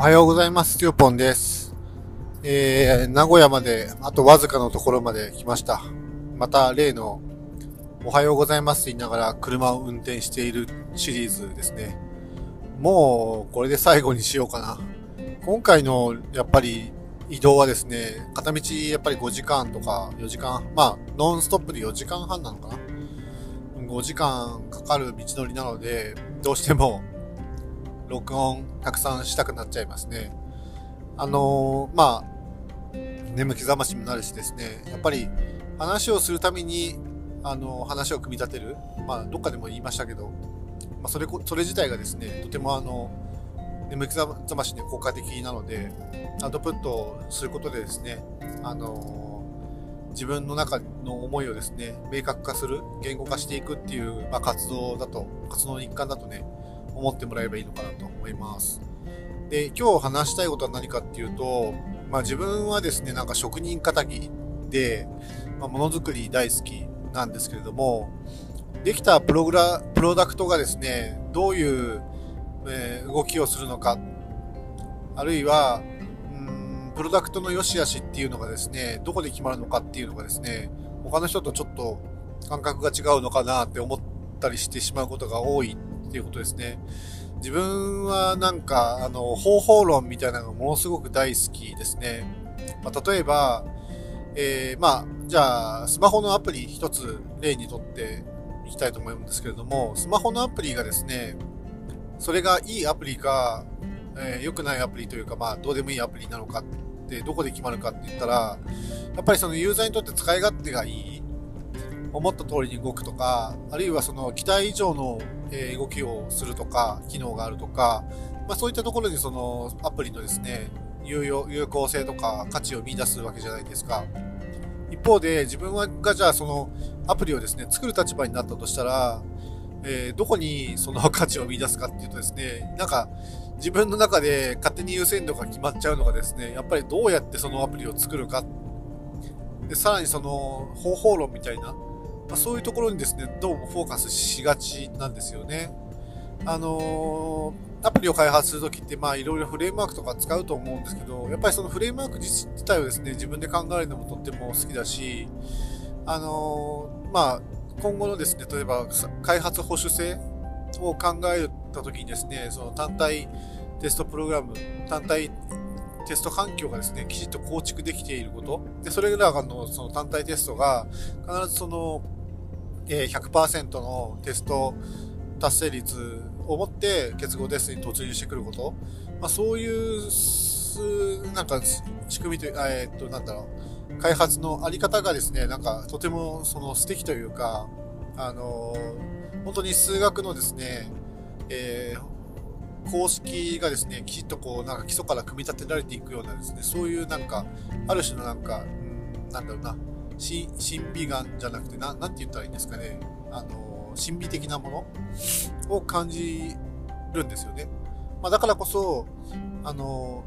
おはようございます。キューポンです。えー、名古屋まで、あとわずかのところまで来ました。また、例の、おはようございますと言いながら車を運転しているシリーズですね。もう、これで最後にしようかな。今回の、やっぱり、移動はですね、片道やっぱり5時間とか4時間、まあ、ノンストップで4時間半なのかな ?5 時間かかる道のりなので、どうしても、録音たくさんしたくなっちゃいますね。あのーまあ、眠気覚ましもなるしですね、やっぱり話をするために、あのー話を組み立てる、まあ、どっかでも言いましたけど、まあ、それ、それ自体がですね、とてもあの、眠気覚ましに効果的なので、アウトプットをすることでですね、あのー自分の中の思いをですね、明確化する、言語化していくっていう、まあ、活動だと、活動の一環だとね、思ってもらえばいいのかなと思います。で、今日話したいことは何かっていうと、まあ自分はですね、なんか職人仇で、まあ、ものづくり大好きなんですけれども、できたプログラ、プロダクトがですね、どういう、えー動きをするのか、あるいは、うんプロダクトの良し悪しっていうのがですね、どこで決まるのかっていうのがですね、他の人とちょっと感覚が違うのかなって思ったりしてしまうことが多いっていうことですね。自分はなんか、あの、方法論みたいなのがものすごく大好きですね。まあ、例えば、えーまあ、じゃあ、スマホのアプリ一つ例にとっていきたいと思うんですけれども、スマホのアプリがですね、それがいいアプリか、えー良くないアプリというか、まあ、どうでもいいアプリなのかって、どこで決まるかって言ったら、やっぱりそのユーザーにとって使い勝手がいい、思った通りに動くとか、あるいはその期待以上の動きをするとか、機能があるとか、まあそういったところでそのアプリのですね、有用、有効性とか価値を見出すわけじゃないですか。一方で自分がじゃあそのアプリをですね、作る立場になったとしたら、えーどこにその 価値を見出すかっていうとですね、なんか自分の中で勝手に優先度が決まっちゃうのがですね、やっぱりどうやってそのアプリを作るか。で、さらにその方法論みたいな、まあ、そういうところにですね、どうもフォーカスしがちなんですよね。あのーアプリを開発するときって、まあ、いろいろフレームワークとか使うと思うんですけど、やっぱりそのフレームワーク自体をですね、自分で考えるのもとっても好きだし、あのーまあ、今後のですね、例えば開発保守性を考えたときにですね、その単体テストプログラム、単体テスト環境がですね、きちっと構築できていること。で、それらのその単体テストが、必ずその、100%のテスト達成率を持って結合テストに突入してくること。まあ、そういう、すなんか、仕組みという、えっと、なんだろう、開発のあり方がですね、なんか、とてもその素敵というか、あの本当に数学のですね、えー公式がですね、きちっとこう、なんか基礎から組み立てられていくようなですね、そういうなんか、ある種のなんか、うんなんだろうな、し神秘眼じゃなくて、ななんて言ったらいいんですかね、あの、神秘的なものを感じるんですよね。まあ、だからこそ、あの、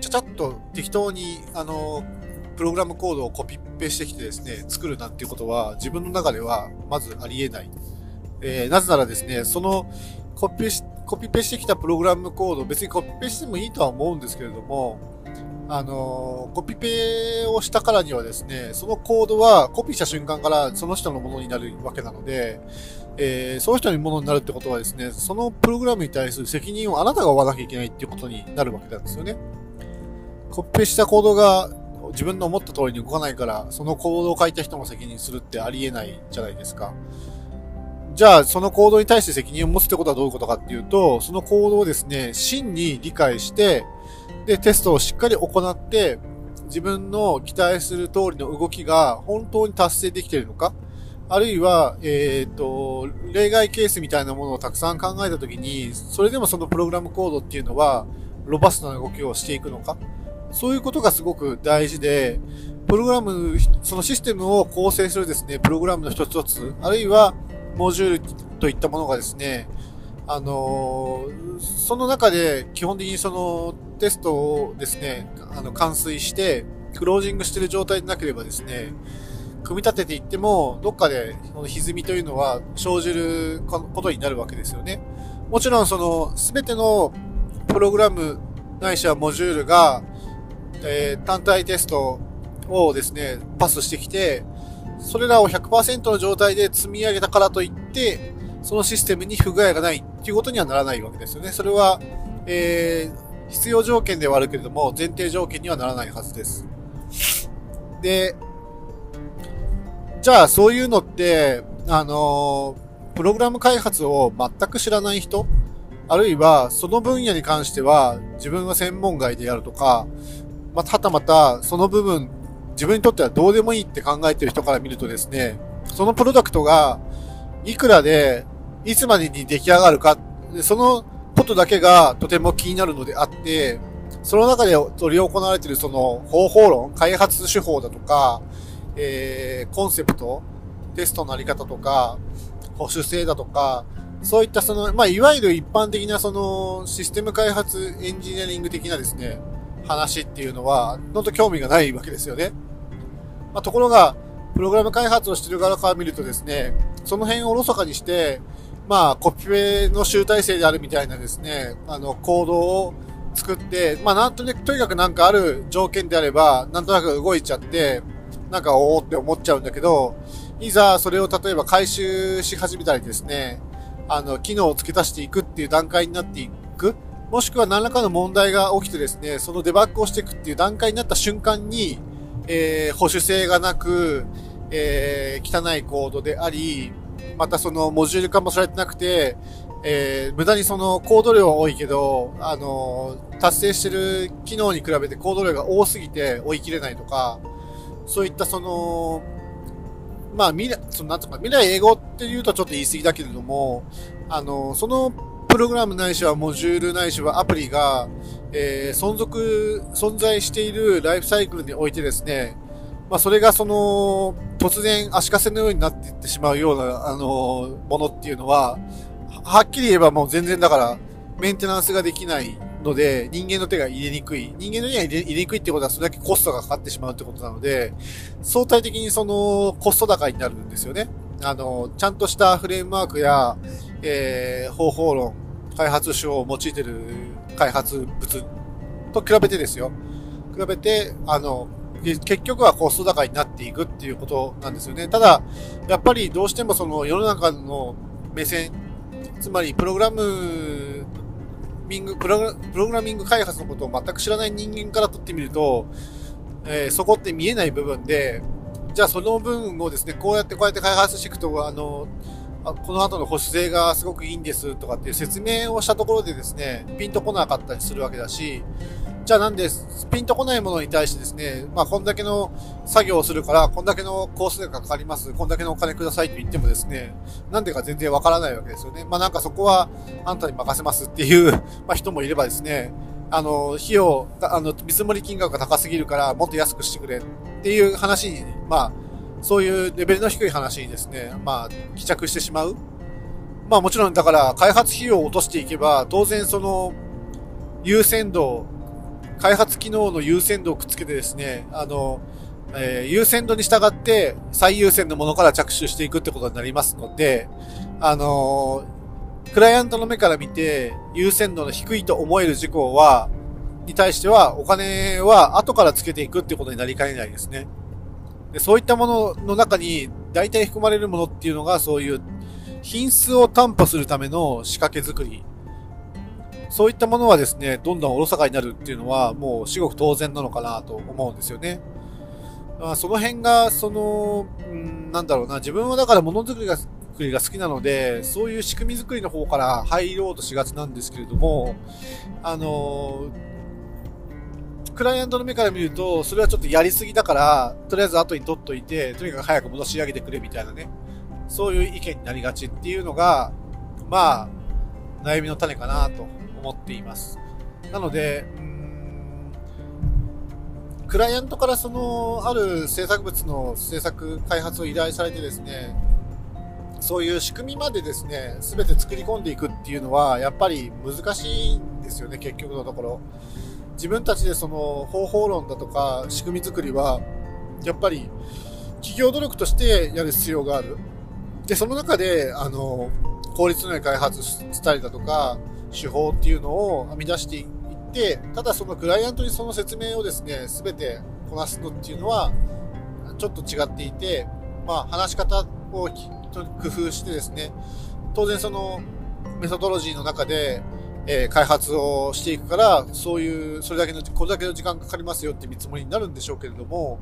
ちゃちゃっと適当に、あの、プログラムコードをコピペしてきてですね、作るなんていうことは自分の中ではまずありえない。えーなぜならですね、その、コピペしてきたプログラムコード、別にコピペしてもいいとは思うんですけれども、あのコピペをしたからにはですね、そのコードはコピーした瞬間からその人のものになるわけなので、えーその人のものになるってことはですね、そのプログラムに対する責任をあなたが負わなきゃいけないっていうことになるわけなんですよね。コピペしたコードが自分の思った通りに動かないから、そのコードを書いた人も責任するってありえないじゃないですか。じゃあ、そのコードに対して責任を持つってことはどういうことかっていうと、そのコードをですね、真に理解して、で、テストをしっかり行って、自分の期待する通りの動きが本当に達成できているのか、あるいは、えっ、と、例外ケースみたいなものをたくさん考えたときに、それでもそのプログラムコードっていうのは、ロバストな動きをしていくのか、そういうことがすごく大事で、プログラム、そのシステムを構成するですね、プログラムの一つ一つ、あるいは、モジュールといったものがですね、あのーその中で基本的にそのテストをですね、あの、完遂して、クロージングしてる状態でなければですね、組み立てていっても、どっかでその歪みというのは生じることになるわけですよね。もちろんその、すべてのプログラムないしはモジュールが、えー、単体テストをですね、パスしてきて、それらを100%の状態で積み上げたからといって、そのシステムに不具合がないっていうことにはならないわけですよね。それは、えー、必要条件ではあるけれども、前提条件にはならないはずです。で、じゃあそういうのって、あの、プログラム開発を全く知らない人あるいは、その分野に関しては、自分は専門外であるとか、また、はたまた、その部分、自分にとってはどうでもいいって考えてる人から見るとですね、そのプロダクトが、いくらで、いつまでに出来上がるか、そのことだけがとても気になるのであって、その中で取り行われているその方法論、開発手法だとか、えー、コンセプト、テストのあり方とか、保守性だとか、そういったその、まあ、いわゆる一般的なその、システム開発エンジニアリング的なですね、話っていうのは、ほんと興味がないわけですよね。まあ、ところが、プログラム開発をしている側から見るとですね、その辺をおろそかにして、まあ、コピペの集大成であるみたいなですね、あの、コードを作って、まあ、なんとなく、とにかくなんかある条件であれば、なんとなく動いちゃって、なんかおおって思っちゃうんだけど、いざそれを例えば回収し始めたりですね、あの、機能を付け足していくっていう段階になっていく、もしくは何らかの問題が起きてですね、そのデバッグをしていくっていう段階になった瞬間に、えー、保守性がなく、えー、汚いコードであり、またそのモジュール化もされてなくて、えー、無駄にそのコード量は多いけど、あの達成してる機能に比べてコード量が多すぎて追い切れないとか、そういったその、まあ、未来、その、なんとか、未来英語って言うとちょっと言い過ぎだけれども、あの、そのプログラムないしはモジュールないしはアプリが、えー、存続、存在しているライフサイクルにおいてですね、まあ、それがその、突然足かせのようになっていってしまうような、あの、ものっていうのは、はっきり言えばもう全然だから、メンテナンスができないので、人間の手が入れにくい。人間の手が入れにくいってことは、それだけコストがかかってしまうってことなので、相対的にその、コスト高になるんですよね。あの、ちゃんとしたフレームワークや、えー、方法論、開発手法を用いてる開発物と比べてですよ。比べて、あの、結局はコスト高になっていくっていうことなんですよね。ただ、やっぱりどうしてもその世の中の目線、つまりプログラムミングプログラミング開発のことを全く知らない人間からとってみると、えー、そこって見えない部分で、じゃあその分をですね、こうやってこうやって開発していくと、あの、この後の保守性がすごくいいんですとかっていう説明をしたところでですね、ピンとこなかったりするわけだし、じゃあなんで、ピンとこないものに対してですね、まあこんだけの作業をするから、こんだけのコースがかかります、こんだけのお金くださいって言ってもですね、なんでか全然わからないわけですよね。まあなんかそこはあんたに任せますっていう ま人もいればですね、あの、費用、あの、見積もり金額が高すぎるからもっと安くしてくれっていう話に、まあ、そういうレベルの低い話にですね、まあ、帰着してしまう。まあもちろんだから開発費用を落としていけば、当然その優先度開発機能の優先度をくっつけてですね、あの、えー、優先度に従って最優先のものから着手していくってことになりますので、あのー、クライアントの目から見て優先度の低いと思える事項は、に対してはお金は後からつけていくってことになりかねないですね。でそういったものの中に大体含まれるものっていうのがそういう品質を担保するための仕掛け作りそういったものはですね、どんどんおろそかになるっていうのは、もう至極当然なのかなと思うんですよね。まあ、その辺が、その、んなんだろうな、自分はだからものづくりが、作りが好きなので、そういう仕組み作りの方から入ろうとしがちなんですけれども、あのクライアントの目から見ると、それはちょっとやりすぎだから、とりあえず後に取っといて、とにかく早く戻し上げてくれみたいなね、そういう意見になりがちっていうのが、まあ、悩みの種かなと思っています。なので、クライアントからその、ある制作物の制作、開発を依頼されてですね、そういう仕組みまでですね、すべて作り込んでいくっていうのは、やっぱり難しいんですよね、結局のところ。自分たちでその方法論だとか仕組み作りは、やっぱり企業努力としてやる必要がある。で、その中で、あの、効率のいい開発したりだとか、手法っていうのを編み出していっで、ただそのクライアントにその説明をですね、すべてこなすのっていうのは、ちょっと違っていて、まあ、話し方を工夫してですね、当然そのメソドロジーの中で、えー、開発をしていくから、そういう、それだけの、これだけの時間かかりますよって見積もりになるんでしょうけれども、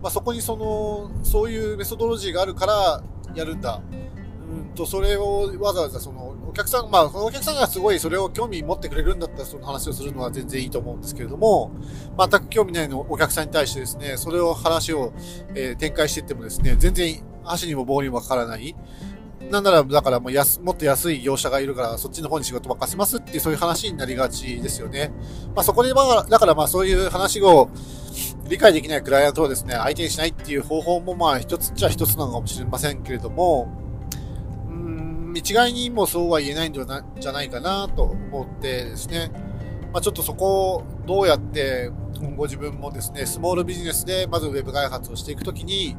まあ、そこにその、そういうメソドロジーがあるからやるんだ。うんと、それをわざわざその、客さん、まあ、お客さんがすごいそれを興味持ってくれるんだったらその話をするのは全然いいと思うんですけれども、全く興味ないのお客さんに対してですね、それを話を、えー、展開していってもですね、全然足にも棒にもかからない。なんなら、だからもう安、もっと安い業者がいるから、そっちの方に仕事任せますっていう、そういう話になりがちですよね。まあそこで、まあ、だからまあそういう話を理解できないクライアントをですね、相手にしないっていう方法もまあ一つっちゃ一つなのかもしれませんけれども、一概にもそうは言えないんじゃないかなと思ってですね、まあちょっとそこをどうやって今後自分もですね、スモールビジネスでまずウェブ開発をしていくときに、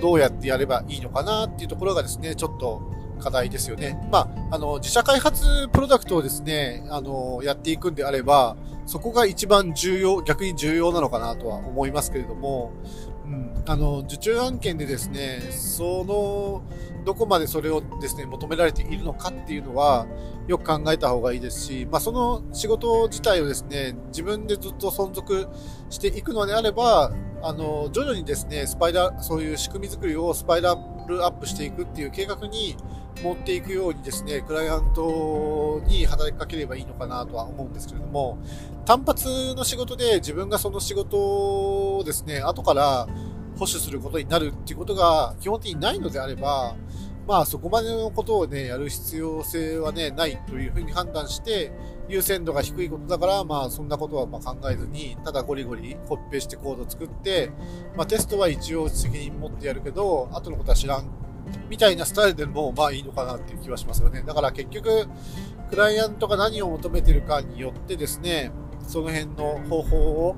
どうやってやればいいのかなっていうところがですね、ちょっと課題ですよね。まあ、あの、自社開発プロダクトをですね、あの、やっていくんであれば、そこが一番重要、逆に重要なのかなとは思いますけれども、あの、受注案件でですね、その、どこまでそれをですね、求められているのかっていうのは、よく考えた方がいいですし、まあ、その仕事自体をですね、自分でずっと存続していくのであれば、あの、徐々にですね、スパイラー、そういう仕組み作りをスパイラルアップしていくっていう計画に持っていくようにですね、クライアントに働きかければいいのかなとは思うんですけれども、単発の仕事で自分がその仕事をですね、後から保守することになるっていうことが基本的にないのであれば、まあそこまでのことをね、やる必要性はね、ないというふうに判断して、優先度が低いことだから、まあそんなことはま考えずに、ただゴリゴリコピペしてコード作って、まあテストは一応責任持ってやるけど、後のことは知らん、みたいなスタイルでもまあいいのかなっていう気はしますよね。だから結局、クライアントが何を求めてるかによってですね、その辺の方法を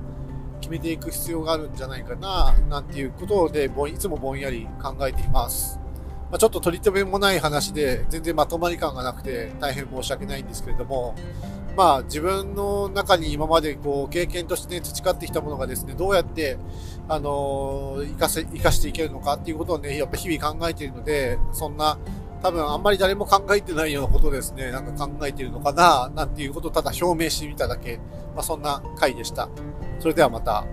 決めていく必要があるんじゃないかな、なんていうことで、いつもぼんやり考えています。まあ、ちょっと取り留めもない話で、全然まとまり感がなくて大変申し訳ないんですけれども、まあ自分の中に今までこう経験としてね、培ってきたものがですね、どうやって、あのー、活かせ、活かしていけるのかっていうことをね、やっぱ日々考えているので、そんな、多分あんまり誰も考えてないようなことをですね、なんか考えているのかな、なんていうことをただ表明してみただけ、まあそんな回でした。それではまた。